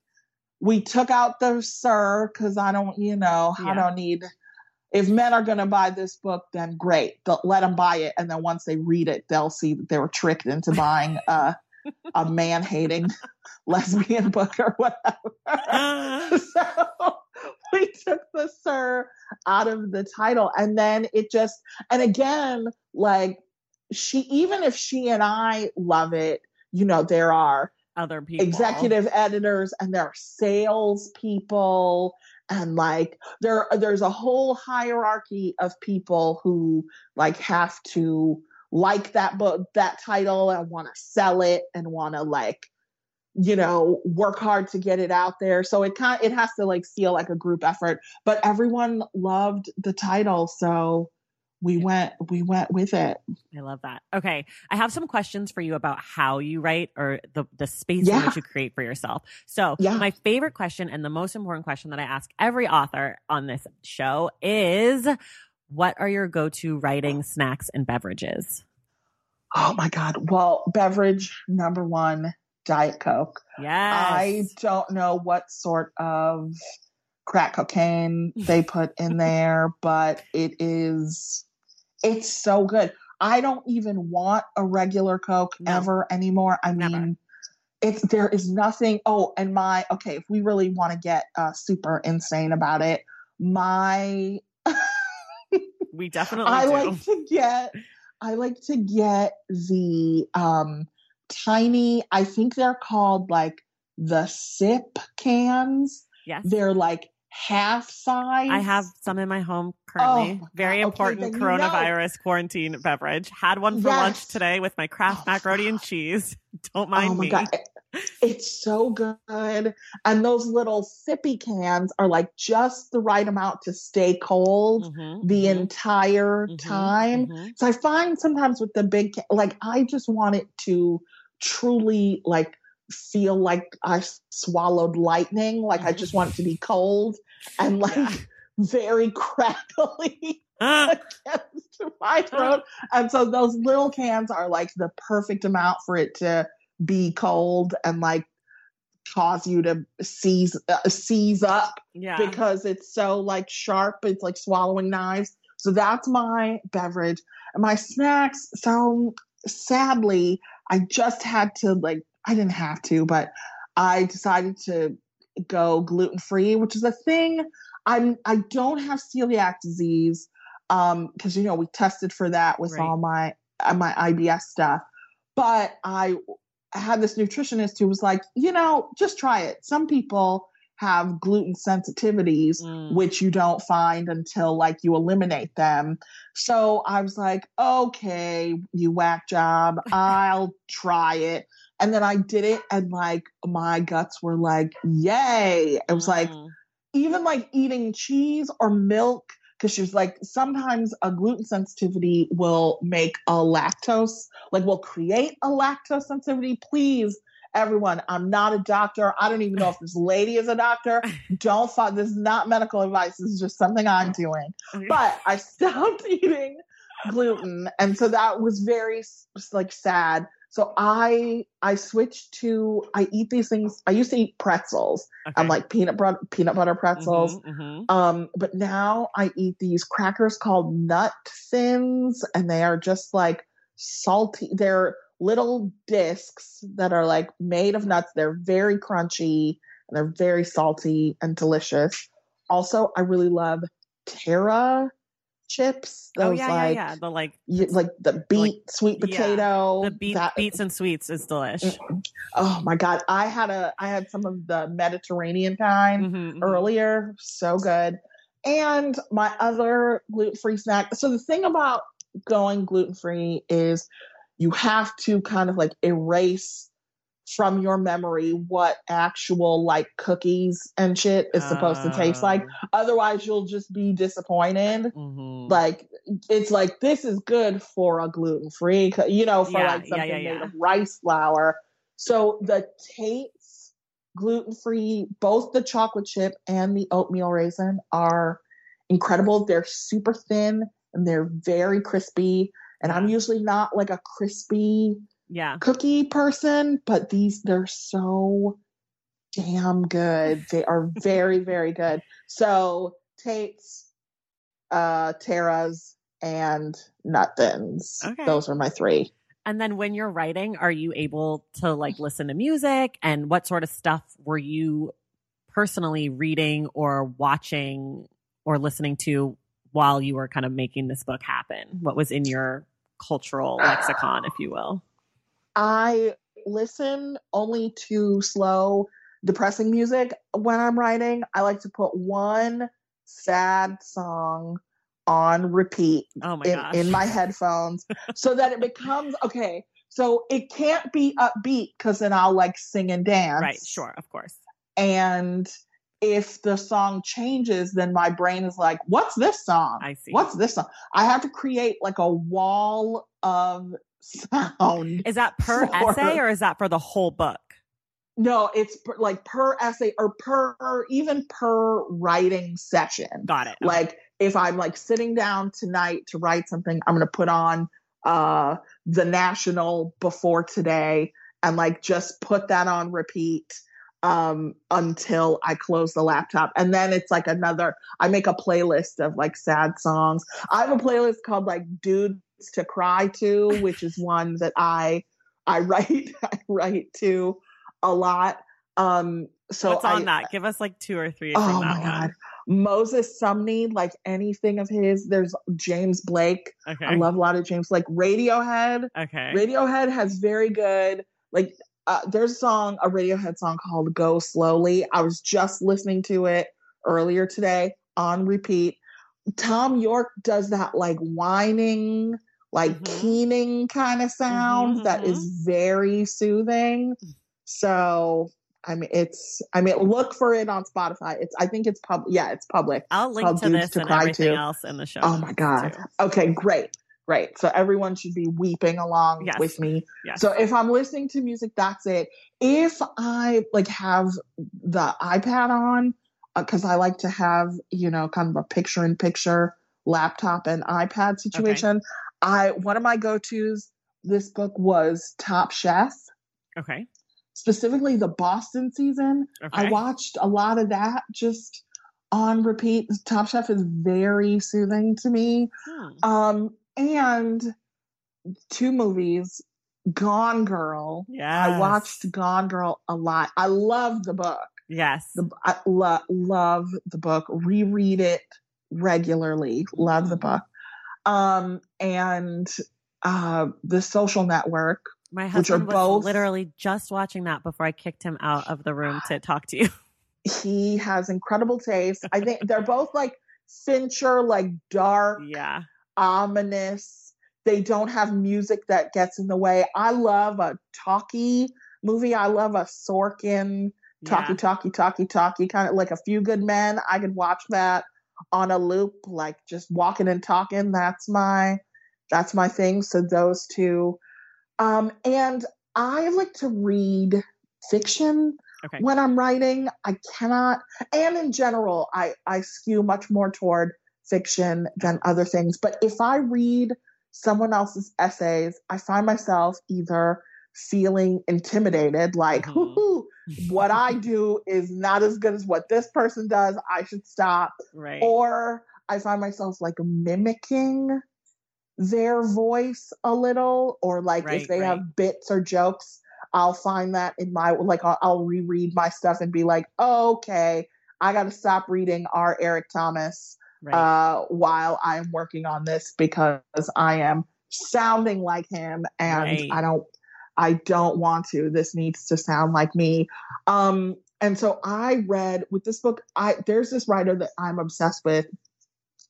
We took out the sir because I don't, you know, I don't need. If men are going to buy this book, then great. They'll let them buy it, and then once they read it, they'll see that they were tricked into buying uh, a man hating lesbian book or whatever. so we took the sir out of the title and then it just and again like she even if she and i love it you know there are Other people. executive editors and there are sales people and like there there's a whole hierarchy of people who like have to like that book that title and want to sell it and want to like you know work hard to get it out there so it kind it has to like feel like a group effort but everyone loved the title so we went we went with it I love that. Okay. I have some questions for you about how you write or the, the space Yeah. which you create for yourself. So, Yeah. my favorite question and the most important question that I ask every author on this show is what are your go to writing snacks and beverages? oh my god well beverage number one diet coke Yes. I don't know what sort of crack cocaine they put in there, but it is it's so good. I don't even want a regular Coke No. ever anymore. I Never. mean it's there is nothing oh and my okay if we really want to get uh super insane about it my we definitely I do. like to get I like to get the um tiny I think they're called like the sip cans. yes. They're like half size. I have some in my home currently. Oh, Very God. Okay, important then you know. coronavirus quarantine beverage. Had one for lunch today with my Kraft Oh, macaroni and cheese. Don't mind Oh my me. god. It's so good. And those little sippy cans are like just the right amount to stay cold Mhm, the mhm, entire mhm, time. mhm. So I find sometimes with the big, like I just want it to truly like feel like I swallowed lightning. Like I just want it to be cold and like very crackly against my throat. And so those little cans are like the perfect amount for it to be cold and like cause you to seize uh, seize up yeah. because it's so like sharp. It's like swallowing knives. So that's my beverage. And my snacks. So sadly, I just had to like, I didn't have to, but I decided to go gluten free, which is a thing. I'm I don't have celiac disease um because you know we tested for that with Right. all my uh, my IBS stuff. But I had this nutritionist who was like, you know, just try it. Some people have gluten sensitivities Mm. which you don't find until like you eliminate them. So I was like, okay, you whack job, I'll try it. And then I did it and like my guts were like, yay. It was like Mm. even like eating cheese or milk because she was like sometimes a gluten sensitivity will make a lactose like will create a lactose sensitivity please everyone i'm not a doctor. I don't even know if this lady is a doctor. Don't follow this is not medical advice. This is just something i'm doing. But i stopped eating gluten. And so that was very like sad. So i i switched to i eat these things i used to eat pretzels. I'm like peanut butter peanut butter pretzels. Mhm, mhm. um but now i eat these crackers called nut thins and they are just like salty. They're little discs that are like made of nuts they're very crunchy and they're very salty and delicious also i really love terra chips Oh those yeah, like yeah, yeah. The like y- like the beet sweet yeah, potato the beet, that- beets and sweets is delish. oh my god i had a i had some of the mediterranean kind Mhm, mhm. earlier. So good. And my other gluten free snack. So the thing about going gluten free is you have to kind of like erase from your memory what actual like cookies and shit is supposed to taste like. Otherwise, you'll just be disappointed. Mhm. Like it's like this is good for a gluten free, you know, for Yeah, like something yeah, made yeah. of rice flour. So the Tate's gluten free. Both the chocolate chip and the oatmeal raisin are incredible. They're super thin and they're very crispy. And I'm usually not like a crispy Yeah. cookie person, but these they're so damn good. They are very, very good. So Tate's, uh, Terra's, and Nut Thins. Okay. Those are my three. And then when you're writing, are you able to like listen to music? And what sort of stuff were you personally reading or watching or listening to while you were kind of making this book happen? What was in your cultural lexicon, if you will? I listen only to slow, depressing music when I'm writing. I like to put one sad song on repeat Oh my in, in my headphones so that it becomes okay. So it can't be upbeat because then I'll like sing and dance. right, sure, of course. And if the song changes, then my brain is like, what's this song? I see. What's this song? I have to create like a wall of sound. Is that per for- essay or is that for the whole book? No, it's per, like per essay or per even per writing session. Got it. Like if I'm like sitting down tonight to write something, I'm going to put on uh the national before today and like just put that on repeat um until I close the laptop. And then it's like another I make a playlist of like sad songs. I have a playlist called like dudes to cry to, which is one that I I write I write to a lot. Um so What's on I, that? Give us like two or three Oh my god. one. Moses Sumney, like anything of his. There's James Blake. Okay. I love a lot of James Like Radiohead. Okay. Radiohead has very good like uh, there's a song, a Radiohead song called Go Slowly. I was just listening to it earlier today on repeat. Thom Yorke does that like whining, like Mhm. keening kind of sound Mhm, that is very soothing. So I mean, it's. I mean, look for it on Spotify. It's. I think it's pub. Yeah, it's public. I'll link called to Dudes this to and everything To. else in the show. Oh my god. too. Okay, great, great. So everyone should be weeping along Yes. with me. Yes. So if I'm listening to music, that's it. If I like have the iPad on, because I like to have you know kind of a picture in picture laptop and iPad situation. I one of my go tos this book was Top Chef, okay. specifically the Boston season. Okay. I watched a lot of that just on repeat. Top Chef is very soothing to me. Hmm. Um, and two movies, Gone Girl. Yeah. I watched Gone Girl a lot. I love the book. Yes. The I lo- love the book. Reread it regularly. Love the book. Um, and uh, the Social Network. My husband was both- literally just watching that before I kicked him out of the room to talk to you. He has incredible taste. I think they're both like Fincher, like dark. yeah. Ominous. They don't have music that gets in the way. I love a talkie movie. I love a Sorkin talkie, Yeah. talkie, talkie, talkie, kind of like a few good men. I could watch that on a loop, like just walking and talking. That's my that's my thing. So those two. Um, and I like to read fiction Okay. when I'm writing. I cannot, and in general, I I skew much more toward fiction than other things. But if I read someone else's essays, I find myself either feeling intimidated, like, Mhm. What I do is not as good as what this person does. I should stop. Right. Or I find myself like mimicking their voice a little, or like Right, if they right. have bits or jokes, I'll find that in my like I'll, I'll reread my stuff and be like, oh, okay, I got to stop reading R. Eric Thomas right. uh, while I'm working on this because I am sounding like him, and Right. I don't, I don't want to. This needs to sound like me. Um, and so I read with this book. I there's this writer that I'm obsessed with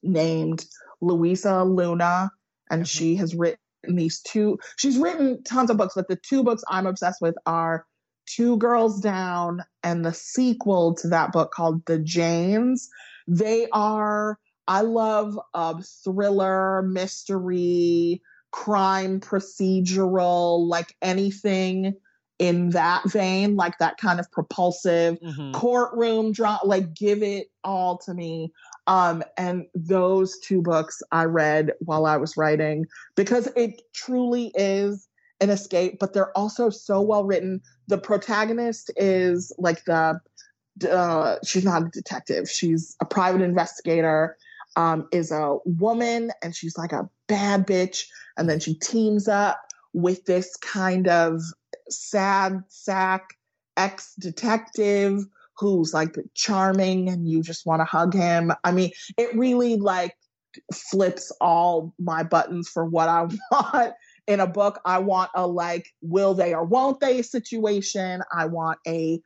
named Louisa Luna, and Mhm. she has written these two. She's written tons of books, but the two books I'm obsessed with are Two Girls Down and the sequel to that book called The Janes. They are. I love um, thriller, mystery, crime procedural, like anything in that vein, like that kind of propulsive Mhm. courtroom drama. Like, give it all to me. Um, and those two books I read while I was writing because it truly is an escape, but they're also so well written. The protagonist is like the uh, she's not a detective. She's a private investigator. Um, is a woman, and she's like a bad bitch. And then she teams up with this kind of sad sack ex detective who's like charming, and you just want to hug him. I mean, it really like flips all my buttons for what I want in a book. I want a like will they or won't they situation. I want a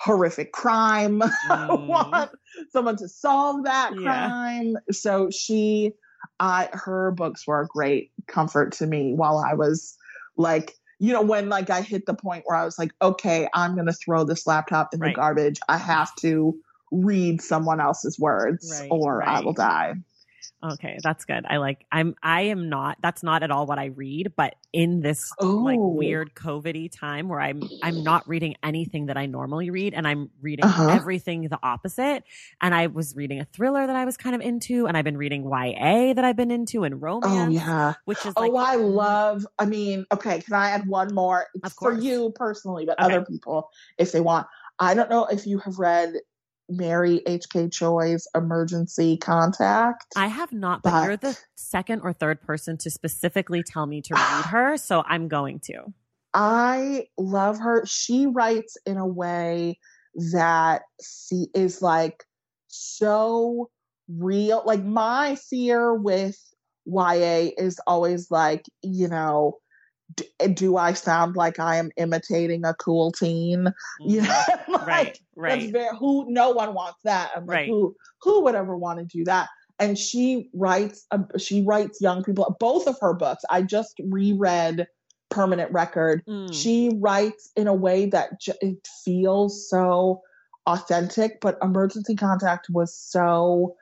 horrific crime. I Mm. want someone to solve that Yeah. crime. So she, I, her books were a great comfort to me while I was like, you know, when like I hit the point where I was like, okay, I'm gonna throw this laptop in Right. the garbage. I have to read someone else's words Right, or I will die. Okay, that's good. I like I'm I am not that's not at all what I read, but in this like Oh. weird COVID-y time where I'm I'm not reading anything that I normally read and I'm reading Uh-huh. everything the opposite. And I was reading a thriller that I was kind of into, and I've been reading YA that I've been into and romance. Oh yeah. Which is like oh, I love. I mean, okay. Can I add one more Of for you personally, but Okay. other people if they want? I don't know if you have read Mary H.K. Choi's Emergency Contact. I have not, but, you're the second or third person to specifically tell me to read her, so I'm going to. I love her. She writes in a way that she is like so real. Like my fear with YA is always like, you know, do I sound like I am imitating a cool teen? You know, like, right, That's right. very who no one wants that. I'm like, Right. who who would ever want to do that? And she writes uh, she writes young people. Both of her books. I just reread Permanent Record. Mm. She writes in a way that j- it feels so authentic. But Emergency Contact was so.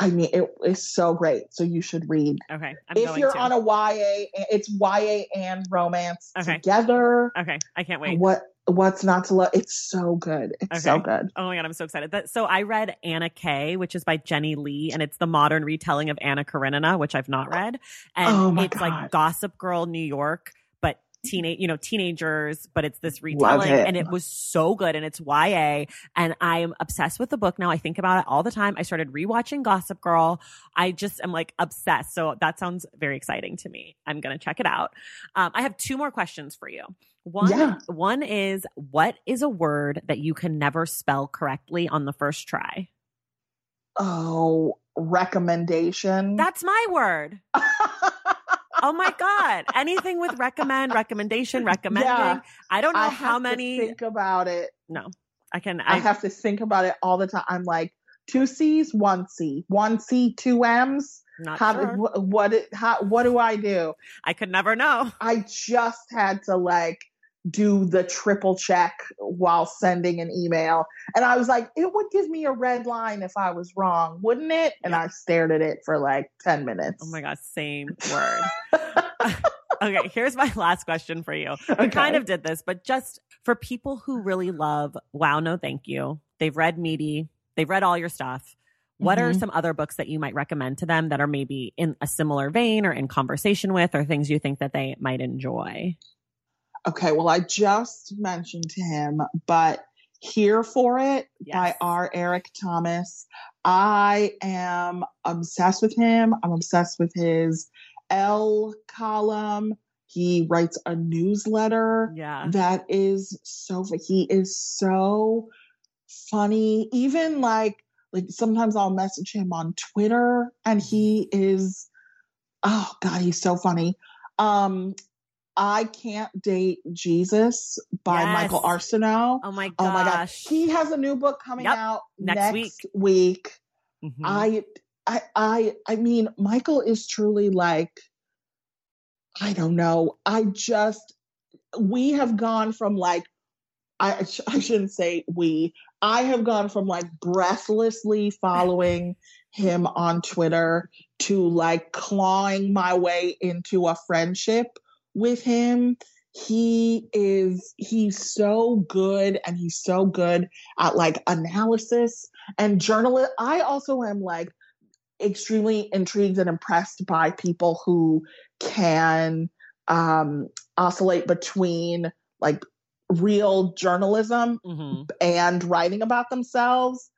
I mean, it is so great. So you should read. Okay, I'm if you're to. on a YA, it's YA and romance Okay. together. okay, I can't wait. What what's not to love? It's so good. It's so good. Oh my god, I'm so excited. That, so I read Anna K, which is by Jenny Lee, and it's the modern retelling of Anna Karenina, which I've not read. And Oh it's God. like Gossip Girl New York, teenage, you know, teenagers, but it's this retelling, it. and it was so good. And it's YA, and I am obsessed with the book now. I think about it all the time. I started rewatching Gossip Girl. I just am like obsessed. So that sounds very exciting to me. I'm gonna check it out. Um, I have two more questions for you. One, Yeah. one is what is a word that you can never spell correctly on the first try? Oh, recommendation. That's my word. Oh my god! Anything with recommend, recommendation, recommending. Yeah. I don't know I how many. think about it. no, I can. I, I, have to think about it all the time. I'm like two C's, one C, one C, two M's. not How sure. what what how what do I do? I could never know. I just had to like do the triple check while sending an email. And I was like, it would give me a red line if I was wrong, wouldn't it? And I stared at it for like 10 minutes. Oh my god, same word. okay, here's my last question for you. We Okay. kind of did this, but just for people who really love Wow, No Thank You, they've read Meaty, they've read all your stuff. What are Mhm. some other books that you might recommend to them that are maybe in a similar vein or in conversation with or things you think that they might enjoy? Okay, well, I just mentioned him, but Here for It by Yes. R. Eric Thomas. I am obsessed with him. I'm obsessed with his Elle column. He writes a newsletter Yeah. that is so he is so funny even like like sometimes i'll message him on twitter and he is oh god he's so funny um i can't date jesus by Yes. michael arceneaux Oh my gosh. oh my god he has a new book coming Yep. out Next next, week. week, Mhm. I, I, I, I mean, Michael is truly like, I don't know. I just, we have gone from like, I, I shouldn't say we. I have gone from like breathlessly following him on Twitter to like clawing my way into a friendship with him. he is he's so good and he's so good at like analysis and journalist i also am like extremely intrigued and impressed by people who can um oscillate between like real journalism Mm-hmm. and writing about themselves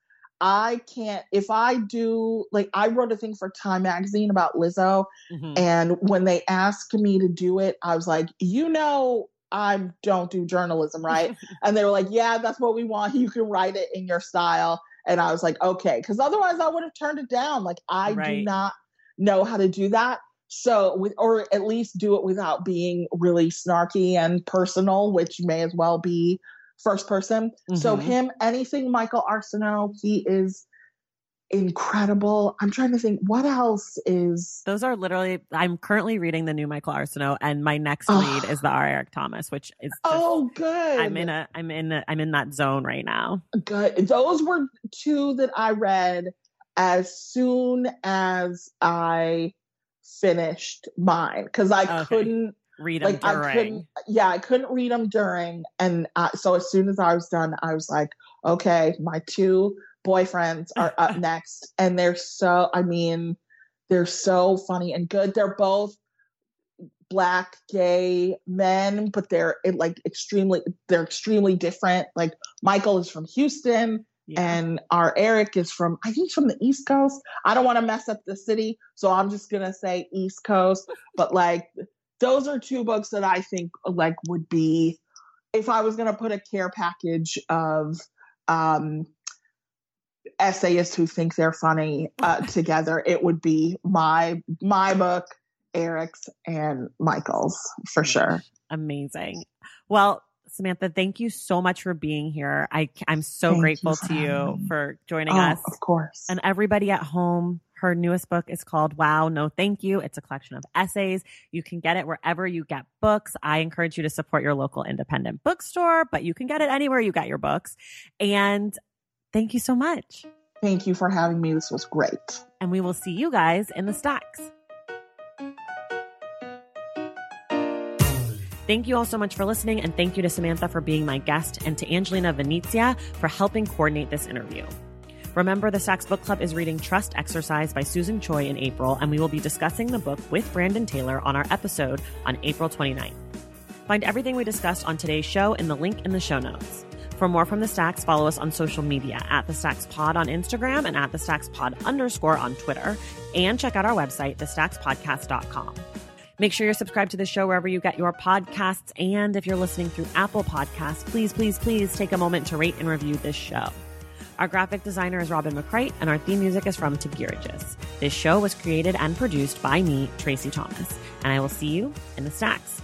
i can't if i do like i wrote a thing for time magazine about lizzo Mm-hmm. and when they asked me to do it, I was like, you know, I don't do journalism, right? and they were like, yeah, that's what we want. You can write it in your style. And I was like, okay, because otherwise I would have turned it down. Like, I do not know how to do that. So, with, or at least do it without being really snarky and personal, which may as well be first person. So, Mhm. him, anything Michael Arceneaux, he is incredible. I'm trying to think what else is Those are literally. I'm currently reading the new Michael Arceneaux, and my next Oh. read is the R. Eric Thomas, which is. Just, Oh, good. I'm in a. I'm in. A, I'm in that zone right now. good. Those were two that I read as soon as I finished mine because I Okay. couldn't Read them like I during. couldn't yeah I couldn't read them during and uh, so as soon as I was done I was like okay my two boyfriends are up next and they're so I mean they're so funny and good they're both black gay men but they're like extremely they're extremely different like Michael is from Houston Yeah. and R. Eric is from I think from the East Coast. I don't want to mess up the city, so I'm just gonna say East Coast. but like those are two books that I think like would be if I was gonna put a care package of um essayists who think they're funny uh, together, it would be my my book, Eric's and Michael's for sure. Amazing. Well, Samantha, thank you so much for being here. I, I'm so Thank grateful for to you for joining Oh, us. of course. And everybody at home, her newest book is called Wow, No Thank You. It's a collection of essays. You can get it wherever you get books. I encourage you to support your local independent bookstore, but you can get it anywhere you get your books. And thank you so much. Thank you for having me. This was great. And we will see you guys in the stacks. Thank you all so much for listening, and thank you to Samantha for being my guest and to Angelina Venezia for helping coordinate this interview. Remember, the Stacks Book Club is reading Trust Exercise by Susan Choi in April, and we will be discussing the book with Brandon Taylor on our episode on April 29th. Find everything we discussed on today's show in the link in the show notes. For more from the Stacks, follow us on social media at the Stacks Pod on Instagram and at the Stacks Pod underscore on Twitter, and check out our website, thestackspodcast.com. Make sure you're subscribed to the show wherever you get your podcasts. And if you're listening through Apple Podcasts, please, please, please take a moment to rate and review this show. Our graphic designer is Robin McCrite, and our theme music is from Tagirijus. This show was created and produced by me, Traci Thomas, and I will see you in the stacks.